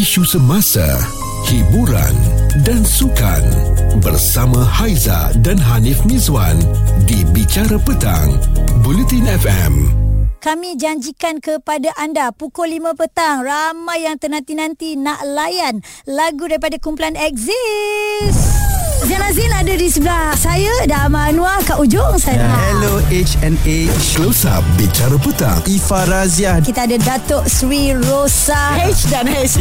isu semasa, hiburan dan sukan bersama Haiza dan Hanif Mizwan di Bicara Petang, Bulletin FM. Kami janjikan kepada anda pukul 5 petang ramai yang ternanti-nanti nak layan lagu daripada kumpulan Exist. Zain Azin ada di sebelah saya dan Ahmad Anwar kat ujung sana. Hello HNA Close Up Bicara Petang. Ifa Razia Kita ada Datuk Sri Rosa H dan H.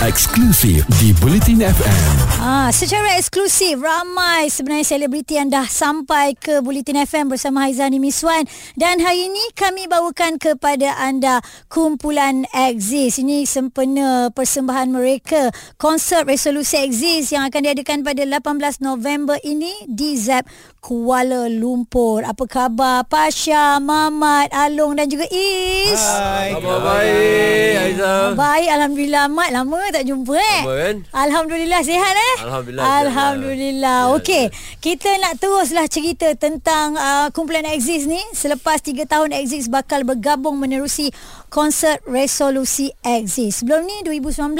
Eksklusif di Bulletin FM. Ah, secara eksklusif ramai sebenarnya selebriti yang dah sampai ke Bulletin FM bersama Haizani Miswan dan hari ini kami bawakan kepada anda kumpulan Exist. Ini sempena persembahan mereka konsert Resolusi Exist yang akan diadakan pada 18 November ini di ZEP Kuala Lumpur. Apa khabar Pasha, Mamat, Along dan juga Is? Hai Khabar baik Aizah Baik, Alhamdulillah. Mat, lama tak jumpa eh? Lama kan? Alhamdulillah, sihat eh? Alhamdulillah. Alhamdulillah. Ya, Okey, kita nak teruslah cerita tentang uh, kumpulan Exist ni. Selepas 3 tahun Exist bakal bergabung menerusi konsert Resolusi Exist. Sebelum ni, 2019,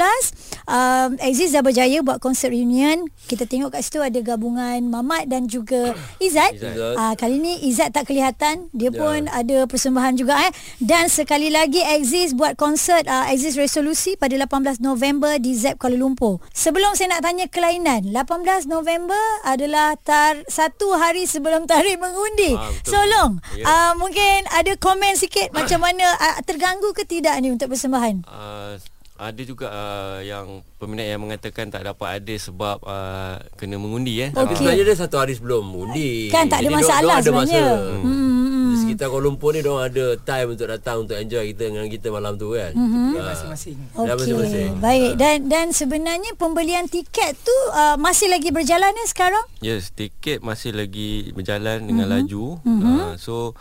um, Exist dah berjaya buat konsert reunion. Kita tengok kat situ ada gabungan Mamat dan juga Izzat. Izzat. Uh, kali ni Izzat tak kelihatan. Dia Ya. pun ada persembahan juga eh. Dan sekali lagi Exist buat konsert uh, Exist Resolusi pada 18 November di ZEP Kuala Lumpur. Sebelum saya nak tanya kelainan, 18 November adalah tar satu hari sebelum tarikh mengundi. Ah, betul. so Long, Ya. uh, mungkin ada komen sikit macam mana uh, terganggu ke tidak ni untuk persembahan? uh, ada juga uh, yang peminat yang mengatakan tak dapat ada sebab uh, kena mengundi eh. Okey. Tapi sebenarnya dia satu hari sebelum undi. Kan tak ada Jadi masalah diorang- diorang sebenarnya. Ada masa. Hmm, hmm, Di sekitar Kuala Lumpur ni diorang ada time untuk datang untuk enjoy kita dengan kita malam tu kan. Ah. Masing-masing Okey, masing-masing. baik. Dan dan sebenarnya pembelian tiket tu uh, masih lagi berjalan ya sekarang? Yes, tiket masih lagi berjalan dengan Mhm. laju. Uh, so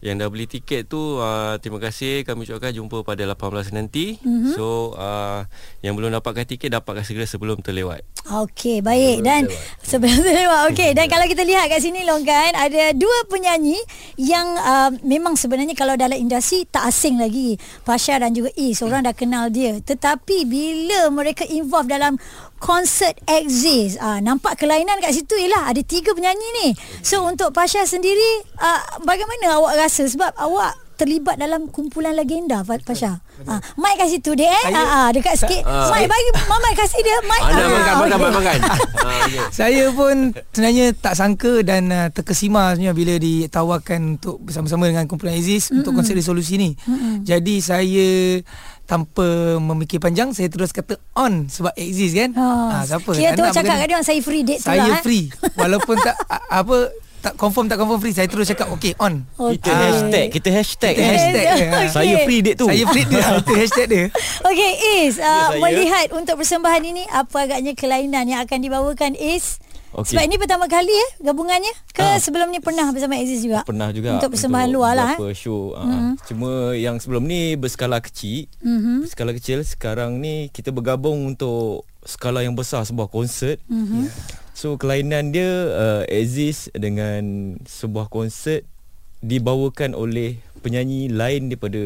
yang dah beli tiket tu uh, terima kasih kami ucapkan jumpa pada 18 nanti. Mhm. So uh, yang belum dapatkan tiket dapatkan segera sebelum terlewat. Okey, baik. Dan sebelum tu lewat. Okey, dan kalau kita lihat kat sini Long kan, ada dua penyanyi yang uh, memang sebenarnya kalau dalam industri tak asing lagi. Pasha dan juga Is, orang dah kenal dia. Tetapi bila mereka involve dalam konsert Exist, uh, nampak kelainan kat situ ialah ada tiga penyanyi ni. So untuk Pasha sendiri, uh, bagaimana awak rasa sebab awak terlibat dalam kumpulan legenda Pasha. Ha, mic kat situ dia eh. Ha, ha, dekat sikit. mic bagi Mama kasih dia mic. Ada Ah, makan makan okey. makan. Ah, ya. Saya pun sebenarnya tak sangka dan uh, terkesima sebenarnya bila ditawarkan untuk bersama-sama dengan kumpulan Aziz mm untuk konsert resolusi ni. Mm-mm. Jadi saya tanpa memikir panjang saya terus kata on sebab Aziz kan. Ha, Ah, siapa Kira tu cakap kat dia orang saya free date tu Saya lah. eh. free walaupun tak apa tak confirm tak confirm free saya terus cakap okay on. Okay. Kita hashtag Kita hashtag Kita hashtag dia. Okay. Saya free date tu Saya free dia itu hashtag dia. Okay Is uh, saya. Melihat untuk persembahan ini Apa agaknya kelainan Yang akan dibawakan Is Okey. Sebab ini pertama kali eh Gabungannya Ke Ah. sebelum ni pernah bersama Aziz juga Pernah juga Untuk persembahan luar lah eh. show mm-hmm. Cuma yang sebelum ni Berskala kecil Mhm. Berskala kecil Sekarang ni Kita bergabung untuk Skala yang besar Sebuah konsert Mhm. So kelainan dia uh, Exist dengan Sebuah konsert Dibawakan oleh Penyanyi lain daripada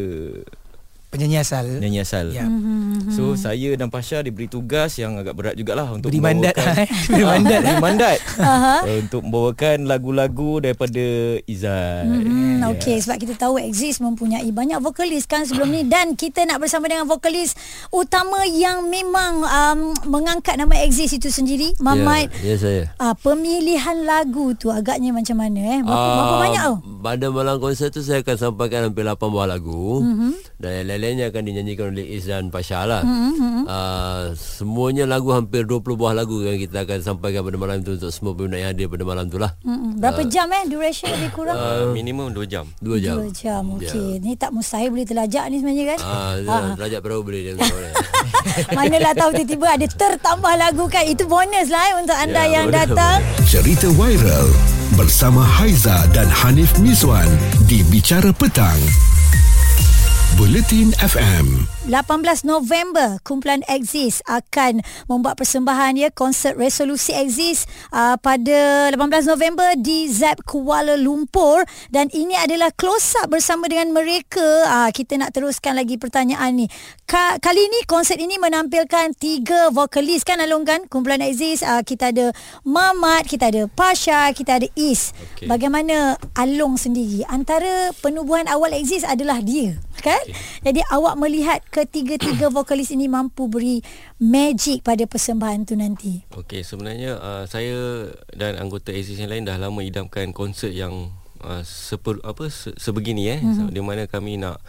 Penyanyi asal. Penyanyi asal Ya. Mhm. So saya dan Pasha diberi tugas yang agak berat jugalah untuk Beri mandat membawakan- eh. Beri mandat. Beri mandat uh, untuk membawakan lagu-lagu daripada Izat. Hmm, Okey sebab kita tahu Exist mempunyai banyak vokalis kan sebelum ni dan kita nak bersama dengan vokalis utama yang memang um, mengangkat nama Exist itu sendiri Mamat Ya, ya saya. Ah, pemilihan lagu tu agaknya macam mana eh? Berapa, Ah, berapa banyak tu? Pada malam konsert tu saya akan sampaikan hampir 8 buah lagu. Mhm. Mm-hmm. Dan yang lain-lainnya akan dinyanyikan oleh Is dan Pasha lah. Mhm, Mm-hmm. Uh, semuanya lagu hampir 20 buah lagu yang kita akan sampaikan pada malam tu untuk semua peminat yang hadir pada malam tu lah. Mm-mm. Berapa jam eh duration lebih kurang? Uh, minimum 2 jam. 2 jam. Dua jam. Okey. Ni tak mustahil boleh terlajak ni sebenarnya kan? Ah, Ah. Rajak perahu boleh dia. Manalah tahu tiba-tiba ada tertambah lagu kan. Itu bonus lah eh untuk anda Ya, yang betul. datang. Cerita viral bersama Haiza dan Hanif Miswan di Bicara Petang. Bulletin FM. 18 November kumpulan Exist akan membuat persembahan ya konsert resolusi Exist uh, pada 18 November di ZEP Kuala Lumpur dan ini adalah close up bersama dengan mereka. Uh, kita nak teruskan lagi pertanyaan ni. Ka- kali ini konsert ini menampilkan tiga vokalis kan Along kan kumpulan Exist. Uh, kita ada Mamat, kita ada Pasha, kita ada Is. Okey. Bagaimana Along sendiri antara penubuhan awal Exist adalah dia kan? Jadi awak melihat ketiga-tiga vokalis ini mampu beri magic pada persembahan tu nanti. Okey, sebenarnya uh, saya dan anggota Aziz yang lain dah lama idamkan konsert yang uh, seper, apa se, sebegini eh mm-hmm. di mana kami nak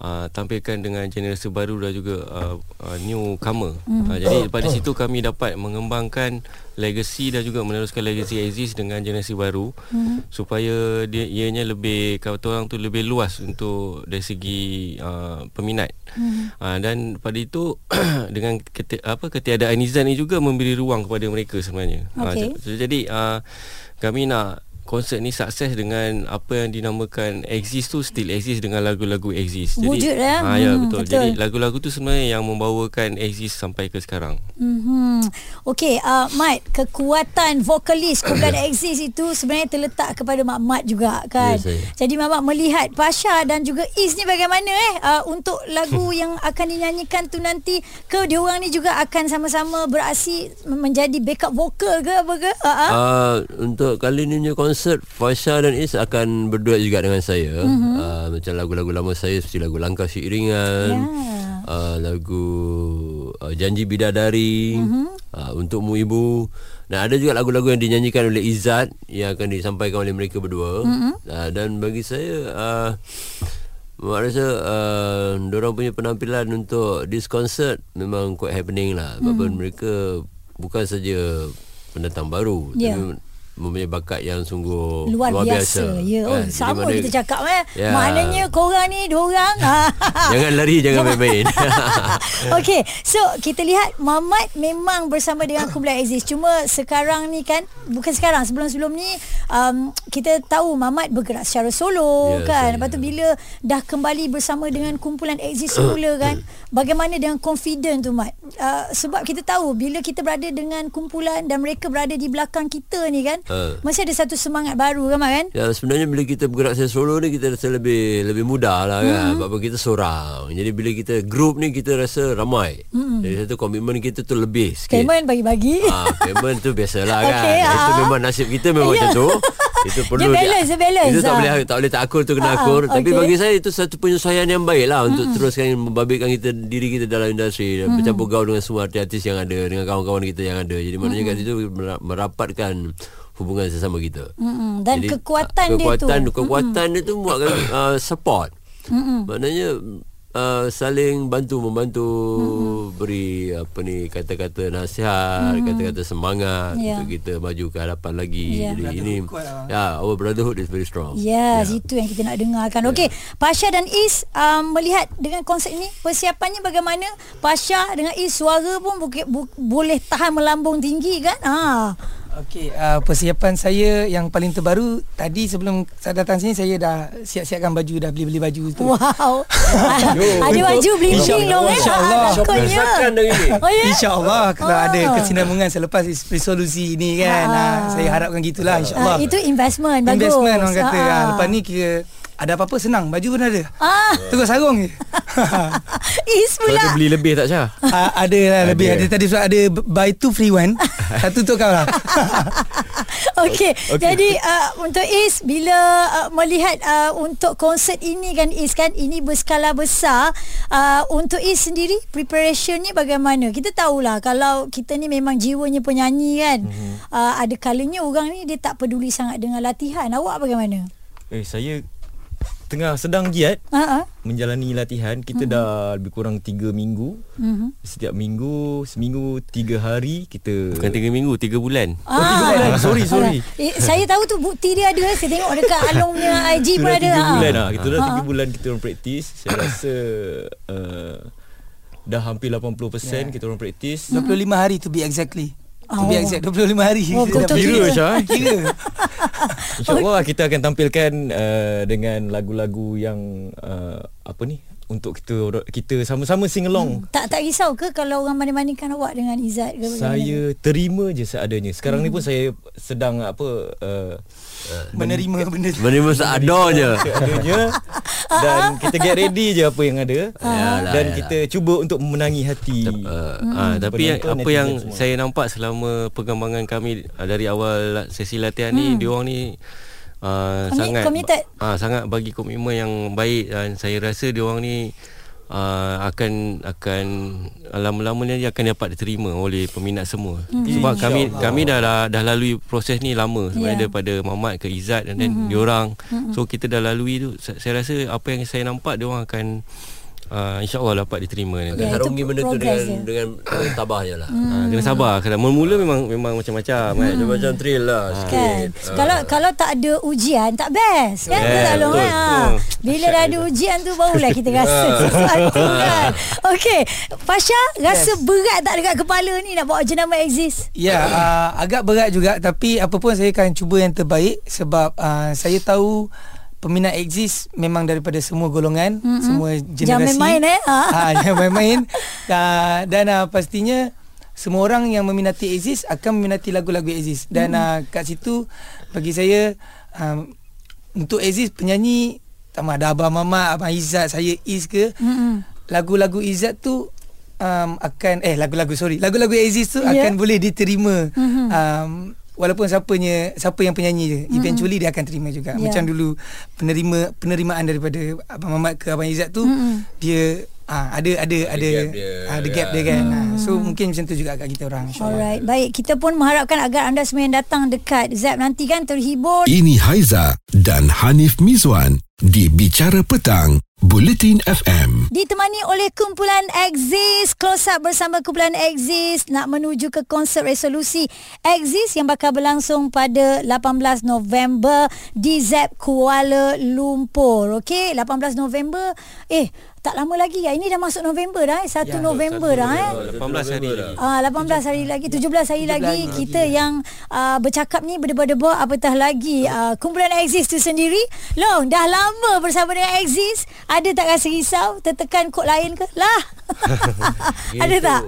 uh, tampilkan dengan generasi baru dan juga uh, uh, newcomer. Mm-hmm. Uh, jadi pada situ kami dapat mengembangkan legacy dan juga meneruskan legacy Aziz dengan generasi baru mm-hmm. supaya dia ianya lebih kata orang tu lebih luas untuk dari segi uh, peminat. Mm-hmm. Uh, dan pada itu dengan keti, apa ketiadaan Izan ni juga memberi ruang kepada mereka sebenarnya. Okey. Uh, jadi uh, kami nak konsert ni sukses dengan apa yang dinamakan exist tu still exist dengan lagu-lagu exist. Jadi Wujud, ya? Ha, ya Hmm, betul. betul. Jadi lagu-lagu tu sebenarnya yang membawakan exist sampai ke sekarang. Hmm. Okey, uh, Mat, kekuatan vokalis kumpulan Exist itu sebenarnya terletak kepada Mak Mat juga kan. Saya. Jadi Mak Mat melihat Pasha dan juga Is ni bagaimana eh uh, untuk lagu yang akan dinyanyikan tu nanti ke dia orang ni juga akan sama-sama beraksi menjadi backup vokal ke apa ke? Uh, uh. Uh, untuk kali ni punya konsert Fasha dan Is akan berduet juga dengan saya mm-hmm. uh, Macam lagu-lagu lama saya Seperti lagu Langkah Seiringan Ya. uh, Lagu uh, Janji Bidadari mm-hmm. uh, Untukmu Ibu Dan ada juga lagu-lagu yang dinyanyikan oleh Izzat Yang akan disampaikan oleh mereka berdua mm-hmm. uh, Dan bagi saya uh, Mak rasa uh, Diorang punya penampilan untuk This concert Memang quite happening lah Sebab Hmm. mereka Bukan saja Pendatang baru Ya. Tapi mempunyai bakat yang sungguh Luar, luar biasa. biasa. Ya, oh, Kan? Jadi sama mana- kita cakap eh. Ya. Maknanya korang ni dua orang. Jangan lari Jangan main-main Okey, so kita lihat Mamat memang bersama dengan kumpulan Aziz. Cuma sekarang ni kan, bukan sekarang, sebelum-sebelum ni um, kita tahu Mamat bergerak secara solo Ya, kan. saya. Lepas tu bila dah kembali bersama dengan kumpulan Aziz semula kan, bagaimana dengan confident tu Mat? Uh, sebab kita tahu bila kita berada dengan kumpulan dan mereka berada di belakang kita ni kan, Ha. masih ada satu semangat baru kan Mat kan? Ya sebenarnya bila kita bergerak secara solo ni kita rasa lebih lebih mudah lah kan. Sebab kita seorang. Jadi bila kita group ni kita rasa ramai. Jadi satu komitmen kita tu lebih sikit. Payment bagi-bagi. Ah, payment tu biasalah kan. Okey, Itu ah. memang nasib kita memang Ya. macam tu. Itu perlu Dia balance, dia balance, Itu tak ah. boleh tak boleh tak akur tu kena Ah, akur. Tapi bagi saya itu satu penyesuaian yang baik lah untuk teruskan membabitkan kita diri kita dalam industri dan bercampur gaul dengan semua artis-artis yang ada dengan kawan-kawan kita yang ada. Jadi maknanya kat situ mera- merapatkan hubungan sesama kita. Mm-mm. Dan kekuatan dia tu. kekuatan, Kekuatan dia tu buatkan uh, support. Mm-mm. Maknanya uh, saling bantu membantu Mm-mm. beri apa ni kata-kata nasihat, Mm-mm. kata-kata semangat Ya. untuk kita maju ke hadapan lagi. Ya. Jadi Brotherhood ini lah. ya our brotherhood is very strong. Yes, itu yang kita nak dengarkan. Okey, Pasha dan Is um, melihat dengan konsep ini persiapannya bagaimana? Pasha dengan Is suara pun bu- bu- boleh tahan melambung tinggi kan? Ha. Okey, uh, persiapan saya yang paling terbaru tadi sebelum saya datang sini saya dah siap-siapkan baju dah beli-beli baju tu. Wow. Ada baju bling-bling InsyaAllah, dong eh. insyaAllah. Ah, ni. Oh ya. InsyaAllah kalau Ah. ada kesinambungan selepas resolusi ni kan. Ah. Ah. saya harapkan gitulah insyaAllah. Ah, itu investment bagus. Investment orang kata. Ah. Ah. Lepas ni kira ada apa-apa senang. Baju pun ada. Ah, Terus sarung je. Is Kalau pula. ada beli lebih tak Syah? Ah, ada lah lebih. Ada. Tadi sebab ada buy two free one. Satu untuk kau lah. Okey. Okey. Jadi uh, untuk Is bila uh, melihat uh, untuk konsert ini kan Is kan ini berskala besar uh, untuk Is sendiri preparation ni bagaimana? Kita tahulah kalau kita ni memang jiwanya penyanyi kan. Mm-hmm. Uh, ada kalanya orang ni dia tak peduli sangat dengan latihan. Awak bagaimana? Eh saya tengah sedang giat ah. menjalani latihan. Kita dah lebih kurang 3 minggu. Mhm. Setiap minggu, seminggu 3 hari kita Bukan 3 minggu, 3 bulan. Oh, tiga bulan. Sorry, sorry. Eh, saya tahu tu bukti dia ada. Saya tengok dekat Along punya IG pun ada. tiga Ah. bulan lah Kita dah Ah. tiga bulan kita orang praktis Saya rasa uh, Dah hampir 80% kita orang praktis 25 hari to be exactly. Oh. be exact 25 hari. Oh, betul-betul Kira kira. Syah eh? Kira. InsyaAllah kita akan tampilkan uh, Dengan lagu-lagu yang uh, Apa ni untuk kita kita sama-sama sing along. Tak tak risau ke kalau orang banding-bandingkan awak dengan Izzat ke bagaimana? Saya terima je seadanya. Sekarang hmm. ni pun saya sedang apa uh, Menerima benda. Menerima seadanya. seadanya dan kita get ready je apa yang ada Yalah, dan yalah. kita cuba untuk memenangi hati. Uh, ah, tapi yang, Penonton, apa yang semua. saya nampak selama perkembangan kami ah, dari awal sesi latihan ni dia orang ni uh, Commit- sangat committed. ah sangat bagi komitmen yang baik dan saya rasa dia orang ni uh, akan akan lama-lama ni akan dapat diterima oleh peminat semua. Sebab kami kami dah, dah dah lalui proses ni lama sebenarnya Yeah. daripada Mamat ke Izzat dan then diorang. So kita dah lalui tu saya, saya rasa apa yang saya nampak dia orang akan uh, insya-Allah dapat diterima. Ya, itu Harungi benda tu dengan, dia. dengan, dengan tabahnya lah. Ha, kena sabar. Kerana mula-mula memang memang macam-macam kan. Dia macam thrill lah Kan? Sikit. Kalau kalau tak ada ujian Tak best. Kan? Yeah, yeah, tak betul, kan? Ha. betul. Bila dah ada ujian tu Barulah kita rasa Sesuatu kan? Okay Pasha Rasa berat tak dekat kepala ni Nak bawa jenama exist? Ya, uh, agak berat juga. Tapi apa pun saya akan cuba yang terbaik sebab uh, saya tahu peminat exist memang daripada semua golongan, mm-hmm. semua generasi. Jangan main-main, eh? Ha. Jangan main-main. uh, dan uh, pastinya semua orang yang meminati exist akan meminati lagu-lagu exist dan mm-hmm. uh, kat situ bagi saya um, untuk exist penyanyi sama ada Abang Mama, Abang Izzat, saya Iz ke Mm-mm. lagu-lagu Izzat tu um, akan eh lagu-lagu sorry lagu-lagu Aziz tu yeah. akan boleh diterima Mhm. um, walaupun siapanya siapa yang penyanyi je eventually dia akan terima juga. Ya. macam dulu penerima penerimaan daripada abang Mamat ke abang Izzat tu Mhm. dia ah ada ada ada gap dia, ada gap dia kan. Ah, so mungkin macam tu juga kat kita orang insyaallah. Alright Baik. Kita pun mengharapkan Agar anda semua yang datang dekat Zap nanti kan Terhibur. Ini Haiza dan Hanif Mizwan di Bicara Petang, Bulletin FM. Ditemani oleh kumpulan Exist Close up bersama kumpulan Exist Nak menuju ke konsert resolusi Exist Yang bakal berlangsung pada 18 November Di ZEP Kuala Lumpur. Okey 18 November. Eh tak lama lagi ya. Ini dah masuk November dah eh. 1 Ya, November dah eh. 18 hari lagi. Ah 18 hari lagi 17 hari 17 lagi hari kita yang uh, bercakap ni berdebar-debar apatah lagi. Uh, kumpulan Exist tu sendiri. Long dah lama bersama dengan Exist ada tak rasa risau? Tertekan kod lain ke? Lah. Ada tak?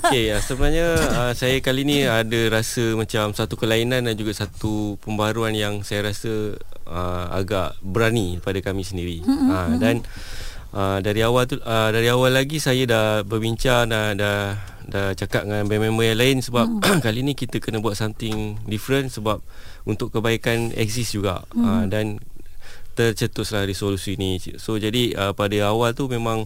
Okey, uh, sebenarnya uh, saya kali ni ada rasa macam satu kelainan dan juga satu pembaharuan yang saya rasa uh, agak berani pada kami sendiri. Uh, dan uh, dari awal tu uh, dari awal lagi saya dah berbincang dah dah dah cakap dengan band member yang lain sebab kali ni kita kena buat something different sebab untuk kebaikan exist juga. Uh, dan tercetuslah resolusi ni. So jadi uh, pada awal tu memang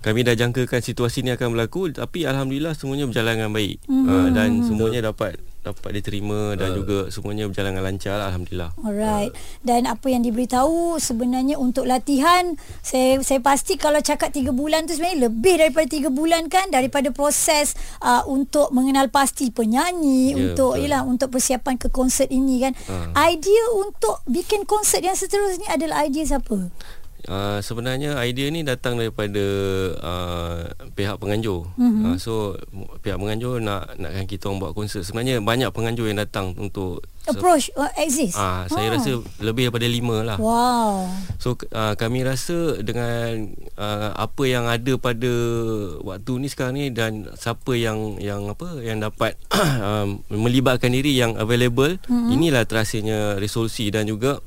kami dah jangkakan situasi ni akan berlaku tapi alhamdulillah semuanya berjalan dengan baik mm. uh, dan semuanya dapat dapat diterima dan juga semuanya berjalan dengan lancar lah alhamdulillah. Alright. Dan apa yang diberitahu sebenarnya untuk latihan saya saya pasti kalau cakap 3 bulan tu sebenarnya lebih daripada 3 bulan kan daripada proses uh, untuk mengenal pasti penyanyi Ya, untuk betul. yalah untuk persiapan ke konsert ini kan. Idea untuk bikin konsert yang seterusnya adalah idea siapa? Uh, sebenarnya idea ni datang daripada uh, pihak penganjur. Mm-hmm. Uh, so pihak penganjur nak nakkan kita orang buat konsert. Sebenarnya banyak penganjur yang datang untuk Approach uh, exist. Ah, saya Ah. rasa lebih daripada lima lah. Wow. So uh, kami rasa dengan uh, apa yang ada pada waktu ni sekarang ni dan siapa yang yang apa yang dapat um, melibatkan diri yang available mm-hmm. inilah terasanya resolusi dan juga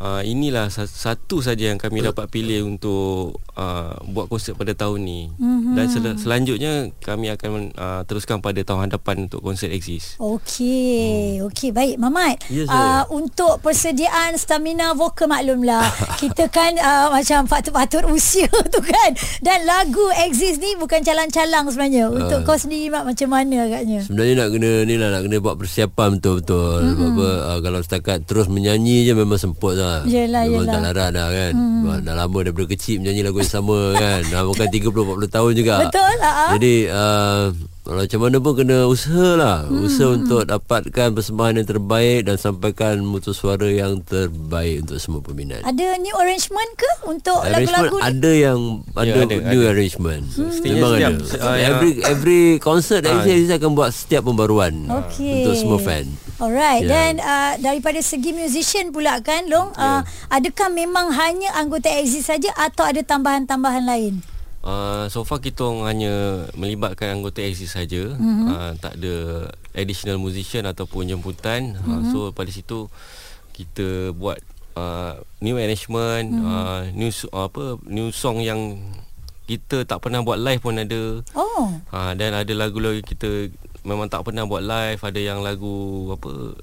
Uh, inilah sa- satu saja yang kami dapat pilih untuk uh, buat konsert pada tahun ni mm-hmm. dan sel- selanjutnya kami akan uh, teruskan pada tahun hadapan untuk konsert exist. Okey, hmm. okey baik Mamat. Ya, uh, untuk persediaan stamina vokal maklumlah. kita kan uh, macam patut-patut usia tu kan. Dan lagu exist ni bukan calang-calang sebenarnya. Untuk kau sendiri Mat macam mana agaknya? Sebenarnya nak kena ni lah nak kena buat persiapan betul-betul. Mm-hmm. Sebab apa uh, kalau setakat terus menyanyi je memang semput lah. Yelah, memang yelah. tak larat dah kan. Mm. Dah lama daripada kecil menyanyi lagu yang sama kan. Dah bukan 30 40 tahun juga. Betul, ah. Jadi uh, Kalau macam mana pun kena usaha lah hmm. Usaha untuk dapatkan persembahan yang terbaik Dan sampaikan mutu suara yang terbaik Untuk semua peminat Ada new arrangement ke untuk Arrangement lagu-lagu ni? ada yang ada, Ya, ada, new ada. arrangement. Mestinya Memang setiap- ada. se- ah, yang- every every concert uh, saya akan buat setiap pembaruan Okey. untuk semua fan. Alright Ya. Dan uh, daripada segi musician pula kan Long uh, Adakah memang hanya anggota Exist saja Atau ada tambahan-tambahan lain Uh, so far kita hanya melibatkan anggota Axis saja. Mm-hmm. Uh, tak ada additional musician ataupun jemputan. Mm-hmm. Uh, so pada situ kita buat uh, new arrangement, mm-hmm. uh, new s- apa new song yang kita tak pernah buat live pun ada. Oh Ha, dan ada lagu-lagu kita memang tak pernah buat live Ada yang lagu apa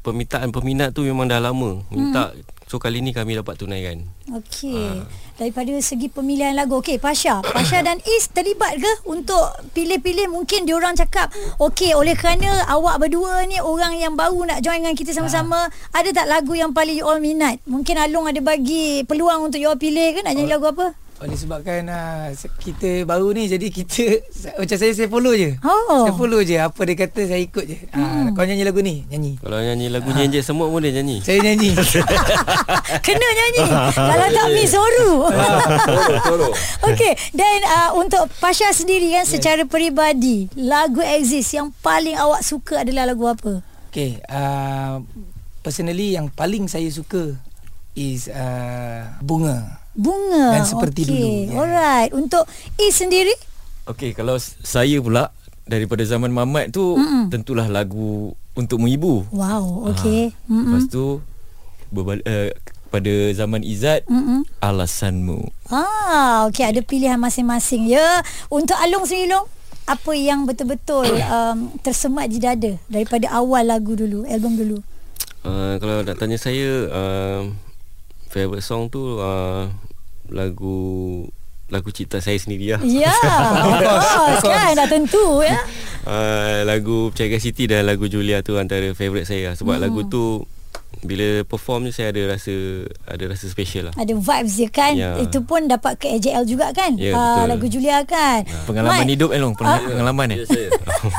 Permintaan peminat tu memang dah lama Minta So kali ni kami dapat tunaikan Okey. Daripada segi pemilihan lagu. Okey, Pasha. Pasha dan Is terlibat ke untuk pilih-pilih mungkin diorang cakap, okey, oleh kerana awak berdua ni orang yang baru nak join dengan kita sama-sama, ada tak lagu yang paling you all minat? Mungkin Along ada bagi peluang untuk you all pilih ke nak nyanyi lagu apa? Oleh sebabkan uh, kita baru ni jadi kita macam saya saya follow je. Oh. Saya follow je apa dia kata saya ikut je. Hmm. kau nyanyi lagu ni, nyanyi. Kalau nyanyi lagu Jenjet semua pun dia nyanyi Saya nyanyi. Kena nyanyi. Kalau tak miss soru. Okey, dan uh, untuk Pasha sendiri kan secara peribadi, lagu exist yang paling awak suka adalah lagu apa? Okay, uh, personally yang paling saya suka is uh, bunga. Bunga. Dan seperti Okey. dulu, ya. Alright. Untuk Is sendiri? Okey, kalau saya pula daripada zaman Mamat tu Mm-mm. tentulah lagu Untukmu Ibu. Wow, okey. Ah, Lepas tu berbal- uh, pada zaman Izzat Mm-mm. Alasanmu. Ah, okey ada pilihan masing-masing ya. Untuk Along sendiri Long, apa yang betul-betul um, tersemat di dada daripada awal lagu dulu, album dulu? uh, Kalau nak tanya saya uh, Favorite song tu uh, Lagu Lagu cipta saya sendiri lah Ya. Oh, kan dah tentu ya. uh, Lagu Percaya City dan lagu Julia tu Antara favourite saya lah Sebab hmm. lagu tu Bila perform ni Saya ada rasa Ada rasa special lah Ada vibes dia kan. Ya. Itu pun dapat ke AJL juga kan? Ya, Ah, betul. lagu Julia kan. Pengalaman Mat, hidup eh long, Peng- pengalaman eh. Ya, saya.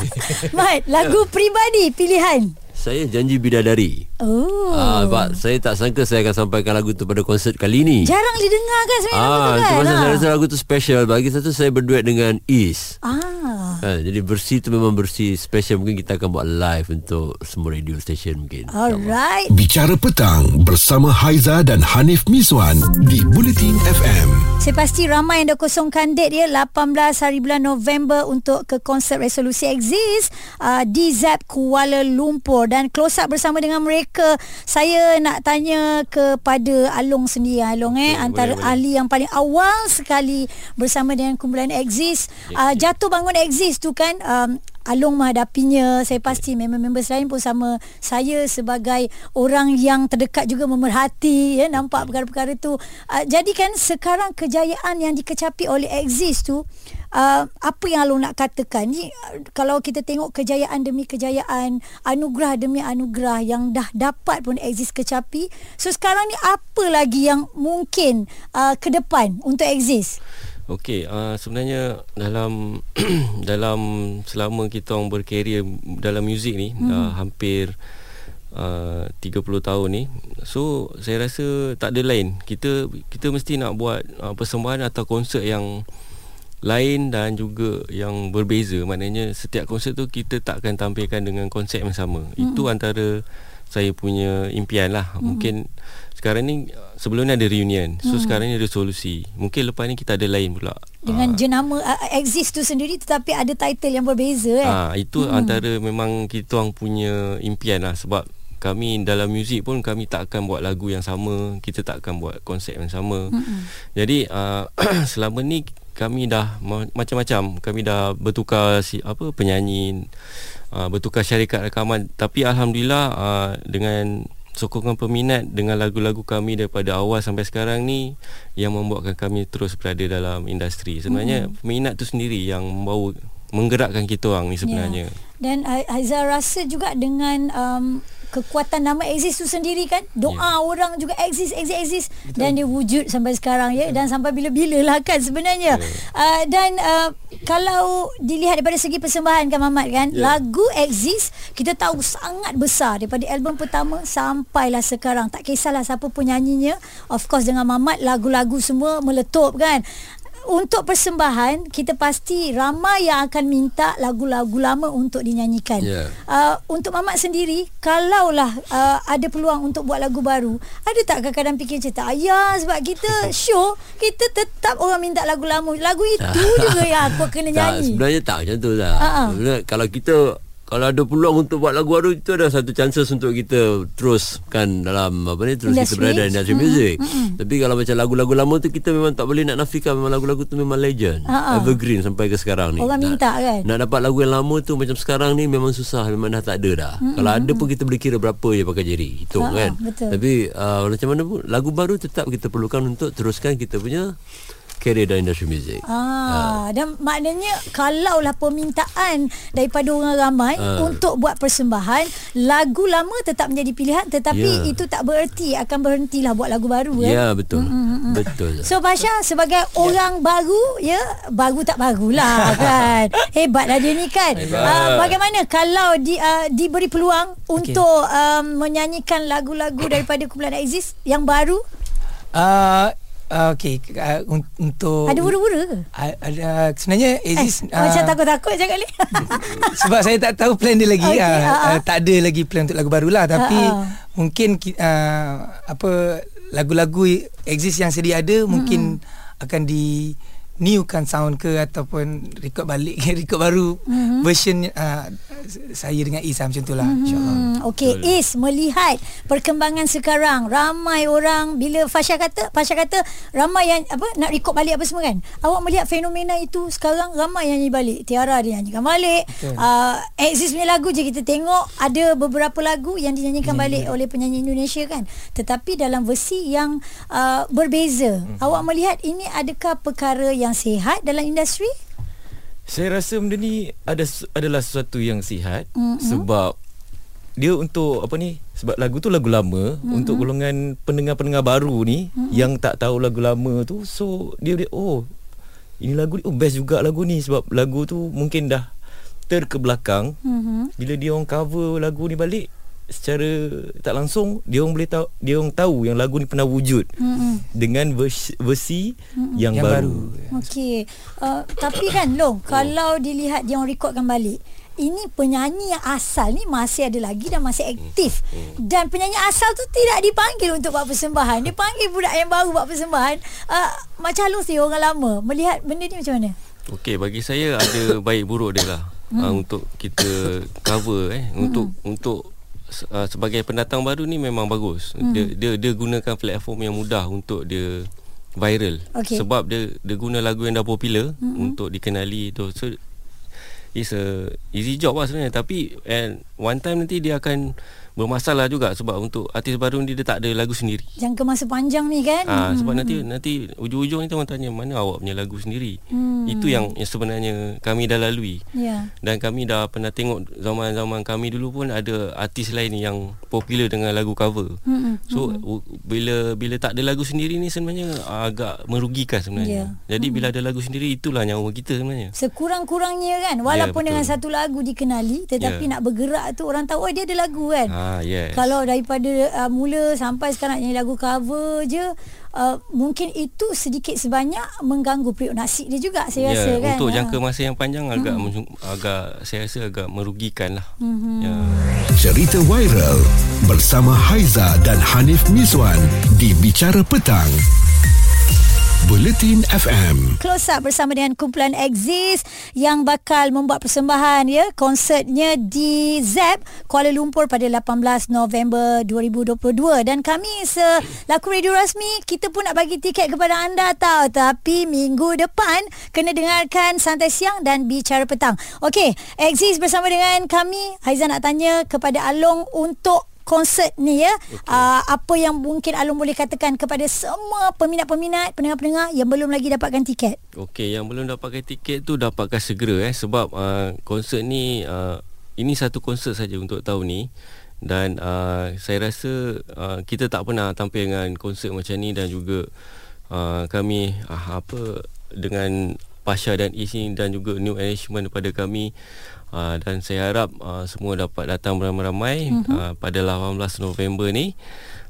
Mat, lagu peribadi pilihan. saya janji bidadari. Oh. Ah, sebab saya tak sangka saya akan sampaikan lagu tu pada konsert kali ni. Jarang didengar kan sebenarnya lagu Ah, tu itu kan? Ah. saya rasa lagu tu special. Bagi satu saya berduet dengan Is. Ah. Ha, jadi bersih tu memang bersih special mungkin kita akan buat live untuk semua radio station mungkin. Alright. Bicara petang bersama Haiza dan Hanif Miswan di Bulletin FM. Saya pasti ramai yang dah kosongkan date dia 18 hari bulan November untuk ke konsert Resolusi Exist uh, di ZEP Kuala Lumpur dan close up bersama dengan mereka. Saya nak tanya kepada Along sendiri Along eh Okey, antara boleh, boleh. ahli yang paling awal sekali bersama dengan kumpulan Exist uh, jatuh bangun Exist tu kan um, Along menghadapinya Saya pasti member-members lain pun sama. Saya sebagai orang yang terdekat juga memerhati ya Nampak perkara-perkara tu. Uh, Jadi kan sekarang kejayaan yang dikecapi oleh Exist tu uh, Apa yang Along nak katakan? Ni uh, Kalau kita tengok kejayaan demi kejayaan Anugerah demi anugerah Yang dah dapat pun Exist kecapi So sekarang ni apa lagi yang mungkin uh, ke depan untuk Exist Okey, uh, sebenarnya dalam dalam selama kita orang berkarier dalam muzik ni hmm. dah hampir uh, 30 tahun ni. So, saya rasa tak ada lain. Kita kita mesti nak buat uh, persembahan atau konsert yang lain dan juga yang berbeza. Maknanya setiap konsert tu kita tak akan tampilkan dengan konsep yang sama. Hmm. Itu antara saya punya impian lah. Hmm. Mungkin sekarang ni sebelum ni ada reunion. So hmm. sekarang ni ada solusi. Mungkin lepas ni kita ada lain pula. dengan jenama uh, exist tu sendiri tetapi ada title yang berbeza kan. Ah itu hmm. antara memang kita orang punya impian lah sebab kami dalam muzik pun kami tak akan buat lagu yang sama, kita tak akan buat konsep yang sama. Hmm. Jadi uh, selama ni kami dah ma- macam-macam, kami dah bertukar si apa penyanyi, uh, bertukar syarikat rakaman tapi alhamdulillah uh, dengan sokongan peminat dengan lagu-lagu kami daripada awal sampai sekarang ni yang membuatkan kami terus berada dalam industri. Sebenarnya hmm. peminat tu sendiri yang membawa menggerakkan kita orang ni sebenarnya. Ya. Dan Aizah rasa juga dengan um, kekuatan nama exist tu sendiri kan doa Ya. orang juga exist exist exist dan dia wujud sampai sekarang ya dan sampai bila-bila lah kan sebenarnya Ya. uh, dan uh, kalau dilihat daripada segi persembahan kan Mamat kan yeah. lagu exist kita tahu sangat besar daripada album pertama sampailah sekarang. Tak kisahlah siapa pun nyanyinya of course dengan Mamat lagu-lagu semua meletup kan untuk persembahan kita pasti ramai yang akan minta lagu-lagu lama untuk dinyanyikan. Ya. Uh, untuk Mamat sendiri kalaulah uh, ada peluang untuk buat lagu baru, ada tak kadang-kadang fikir tak ayah sebab kita show kita tetap orang minta lagu lama. Lagu itu juga yang aku kena Tak, nyanyi. sebenarnya tak macam tu lah. Sebenarnya kalau kita kalau ada peluang untuk buat lagu baru itu ada satu chances untuk kita teruskan dalam apa ni terus Industri. kita berada di industri muzik. Tapi kalau macam lagu-lagu lama tu kita memang tak boleh nak nafikan memang lagu-lagu tu memang legend. Ha-ha. Evergreen sampai ke sekarang ni. Orang Nak- minta kan? Nak dapat lagu yang lama tu macam sekarang ni memang susah memang dah tak ada dah. Kalau ada pun kita boleh kira berapa je pakai jari. Hitung Ha-ha, kan. betul. Tapi uh, macam mana pun lagu baru tetap kita perlukan untuk teruskan kita punya career dalam industri muzik. Ah, dan maknanya kalaulah permintaan daripada orang ramai Ah. untuk buat persembahan, lagu lama tetap menjadi pilihan tetapi Ya. itu tak bererti akan berhentilah buat lagu baru kan. Ya betul. Betul. So Pasha sebagai orang baru ya baru tak barulah kan. Hebatlah dia ni kan. Uh, bagaimana kalau di, uh, diberi peluang okay. untuk um, menyanyikan lagu-lagu daripada kumpulan Exist yang baru Uh, uh, okay uh, un- untuk ada wura-wura ke? Uh, ada sebenarnya Aziz Eh, macam takut-takut cakap ni. sebab saya tak tahu plan dia lagi Okey, okay, uh, ah, ah. uh, tak ada lagi plan untuk lagu baru lah tapi Ah, ah. mungkin ki- uh, apa lagu-lagu exist yang sedia ada mungkin akan di newkan sound ke ataupun record balik record baru mm-hmm. version uh, saya dengan Isa macam tu lah insyaallah Okey, Is melihat perkembangan sekarang ramai orang bila Fasha kata Fasha kata ramai yang apa nak record balik apa semua kan. Awak melihat fenomena itu sekarang ramai yang nyanyi balik. Tiara dia nyanyikan balik. Uh, Exist punya lagu je kita tengok ada beberapa lagu yang dinyanyikan balik oleh penyanyi Indonesia kan. Tetapi dalam versi yang uh, berbeza. Awak melihat ini adakah perkara yang sihat dalam industri? Saya rasa benda ni ada adalah sesuatu yang sihat mm-hmm. sebab dia untuk apa ni sebab lagu tu lagu lama mm-hmm. untuk golongan pendengar-pendengar baru ni mm-hmm. yang tak tahu lagu lama tu so dia dia oh ini lagu ni oh best juga lagu ni sebab lagu tu mungkin dah terkebelakang Mhm. bila dia orang cover lagu ni balik secara tak langsung dia orang boleh tahu dia orang tahu yang lagu ni pernah wujud Mhm. dengan versi, versi yang, yang baru. baru Okey. Uh, tapi kan Long, kalau dilihat dia orang rekodkan balik, ini penyanyi yang asal ni masih ada lagi dan masih aktif. Dan penyanyi asal tu tidak dipanggil untuk buat persembahan. Dia panggil budak yang baru buat persembahan. Uh, macam halus dia orang lama. Melihat benda ni macam mana? Okey, bagi saya ada baik buruk dia lah. Hmm. Uh, untuk kita cover eh untuk untuk uh, sebagai pendatang baru ni memang bagus. Hmm. Dia dia dia gunakan platform yang mudah untuk dia viral. Okey. Sebab dia dia guna lagu yang dah popular hmm. untuk dikenali tu. So it's a easy job lah sebenarnya tapi and one time nanti dia akan bermasalah juga sebab untuk artis baru ni dia tak ada lagu sendiri. Jangka masa panjang ni kan? Ah sebab nanti nanti ujung-ujung ni orang tanya mana awak punya lagu sendiri. Hmm. Itu yang, yang sebenarnya kami dah lalui. Ya. Dan kami dah pernah tengok zaman-zaman kami dulu pun ada artis lain yang popular dengan lagu cover. Hmm. So u- bila bila tak ada lagu sendiri ni sebenarnya agak merugikan sebenarnya. Ya. Jadi bila ada lagu sendiri itulah nyawa kita sebenarnya. Sekurang-kurangnya kan walaupun Ya, dengan satu lagu dikenali tetapi Ya. nak bergerak tu orang tahu oh dia ada lagu kan. Ah yes. Kalau daripada uh, mula sampai sekarang nyanyi lagu cover je uh, mungkin itu sedikit sebanyak mengganggu periuk nasi dia juga saya rasa kan. Ya, untuk jangka masa yang panjang agak hmm. agak saya rasa agak merugikan lah. Hmm. Ya. Cerita viral bersama Haiza dan Hanif Mizwan di Bicara Petang. Buletin FM. Close up bersama dengan kumpulan Exist yang bakal membuat persembahan ya konsertnya di ZEP Kuala Lumpur pada 18 November 2022 dan kami selaku radio rasmi kita pun nak bagi tiket kepada anda tahu tapi minggu depan kena dengarkan Santai Siang dan Bicara Petang. Okey, Exist bersama dengan kami Haiza nak tanya kepada Along untuk konsert ni ya. Okay. uh, apa yang mungkin Alung boleh katakan kepada semua peminat-peminat pendengar-pendengar yang belum lagi dapatkan tiket? Okey, yang belum dapatkan tiket tu dapatkan segera eh. Sebab uh, konsert ni uh, ini satu konsert saja untuk tahun ni. Dan uh, saya rasa uh, kita tak pernah tampil dengan konsert macam ni dan juga uh, kami uh, apa dengan Pasha dan Is ni dan juga new arrangement daripada kami uh, dan saya harap uh, semua dapat datang beramai-ramai uh-huh. uh, pada 18 November ni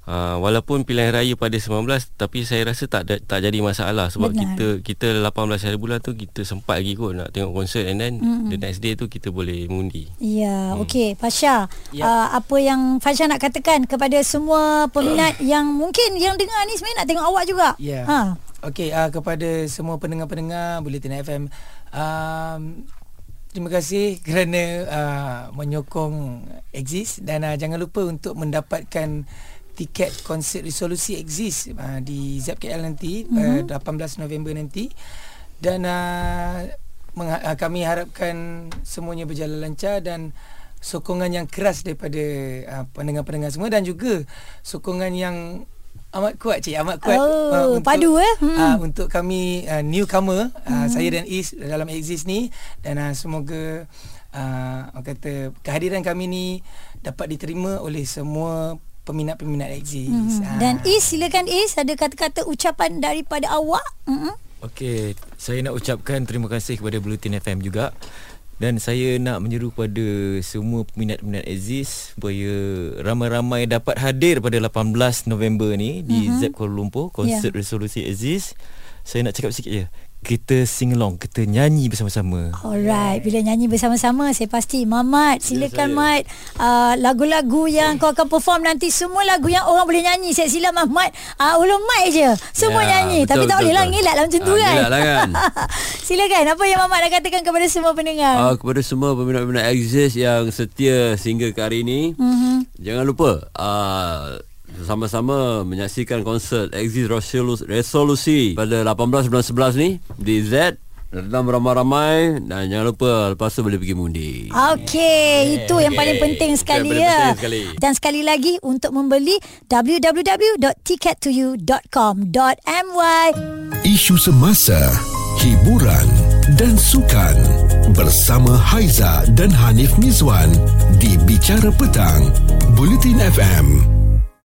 Uh, walaupun pilihan raya pada 19 tapi saya rasa tak da, tak jadi masalah sebab Benar. kita kita 18 hari bulan tu kita sempat lagi kot nak tengok konsert and then mm-hmm. the next day tu kita boleh mengundi. Ya, hmm. okey Pasha. Ya. Uh, apa yang Fasha nak katakan kepada semua peminat yang mungkin yang dengar ni sebenarnya nak tengok awak juga. Ya. Ha. Okey, uh, kepada semua pendengar-pendengar Bulletin FM um, Terima kasih kerana uh, menyokong Exist dan uh, jangan lupa untuk mendapatkan tiket konsert resolusi Exist uh, di ZKL nanti mm-hmm. uh, 18 November nanti dan uh, mengha- uh, kami harapkan semuanya berjalan lancar dan sokongan yang keras daripada uh, pendengar-pendengar semua dan juga sokongan yang amat kuat cik amat kuat Oh, padu, eh? Hmm. uh, untuk kami uh, newcomer uh, Hmm. saya dan Is dalam Exist ni dan uh, semoga uh, orang kata kehadiran kami ni dapat diterima oleh semua peminat-peminat Exist Hmm. Ah. Dan Is silakan Is ada kata-kata ucapan daripada awak. Hmm. Okey, saya nak ucapkan terima kasih kepada Bulletin FM juga. Dan saya nak menyeru kepada semua peminat-peminat Aziz supaya ramai-ramai dapat hadir pada 18 November ni di Mhm. ZEP Kuala Lumpur, konsert Ya. resolusi Aziz. Saya nak cakap sikit je. Kita sing along, kita nyanyi bersama-sama. Alright, bila nyanyi bersama-sama saya pasti Mamat, silakan Mat. Uh, lagu-lagu yang kau akan perform nanti semua lagu yang orang boleh nyanyi. Saya sila Mamat. Uh, ulung mic je. Semua Ya, nyanyi. betul, Tapi tak betul, boleh lah ngilat lah macam tu Ah, kan. ngilat lah kan. silakan apa yang Mamat nak katakan kepada semua pendengar. Uh, kepada semua peminat-peminat Exist yang setia sehingga ke hari ini Mhm. Jangan lupa uh, Sama-sama menyaksikan konsert Resolu- Resolusi Pada 18 bulan 11 ni Di Z Datang beramai-ramai Dan jangan lupa Lepas tu boleh pergi mundi Okey, itu yang paling penting sekali ya. penting sekali. Dan sekali lagi untuk membeli www.tickettoyou.com.my. Isu semasa, hiburan dan sukan bersama Haiza dan Hanif Mizwan di Bicara Petang, Bulletin FM.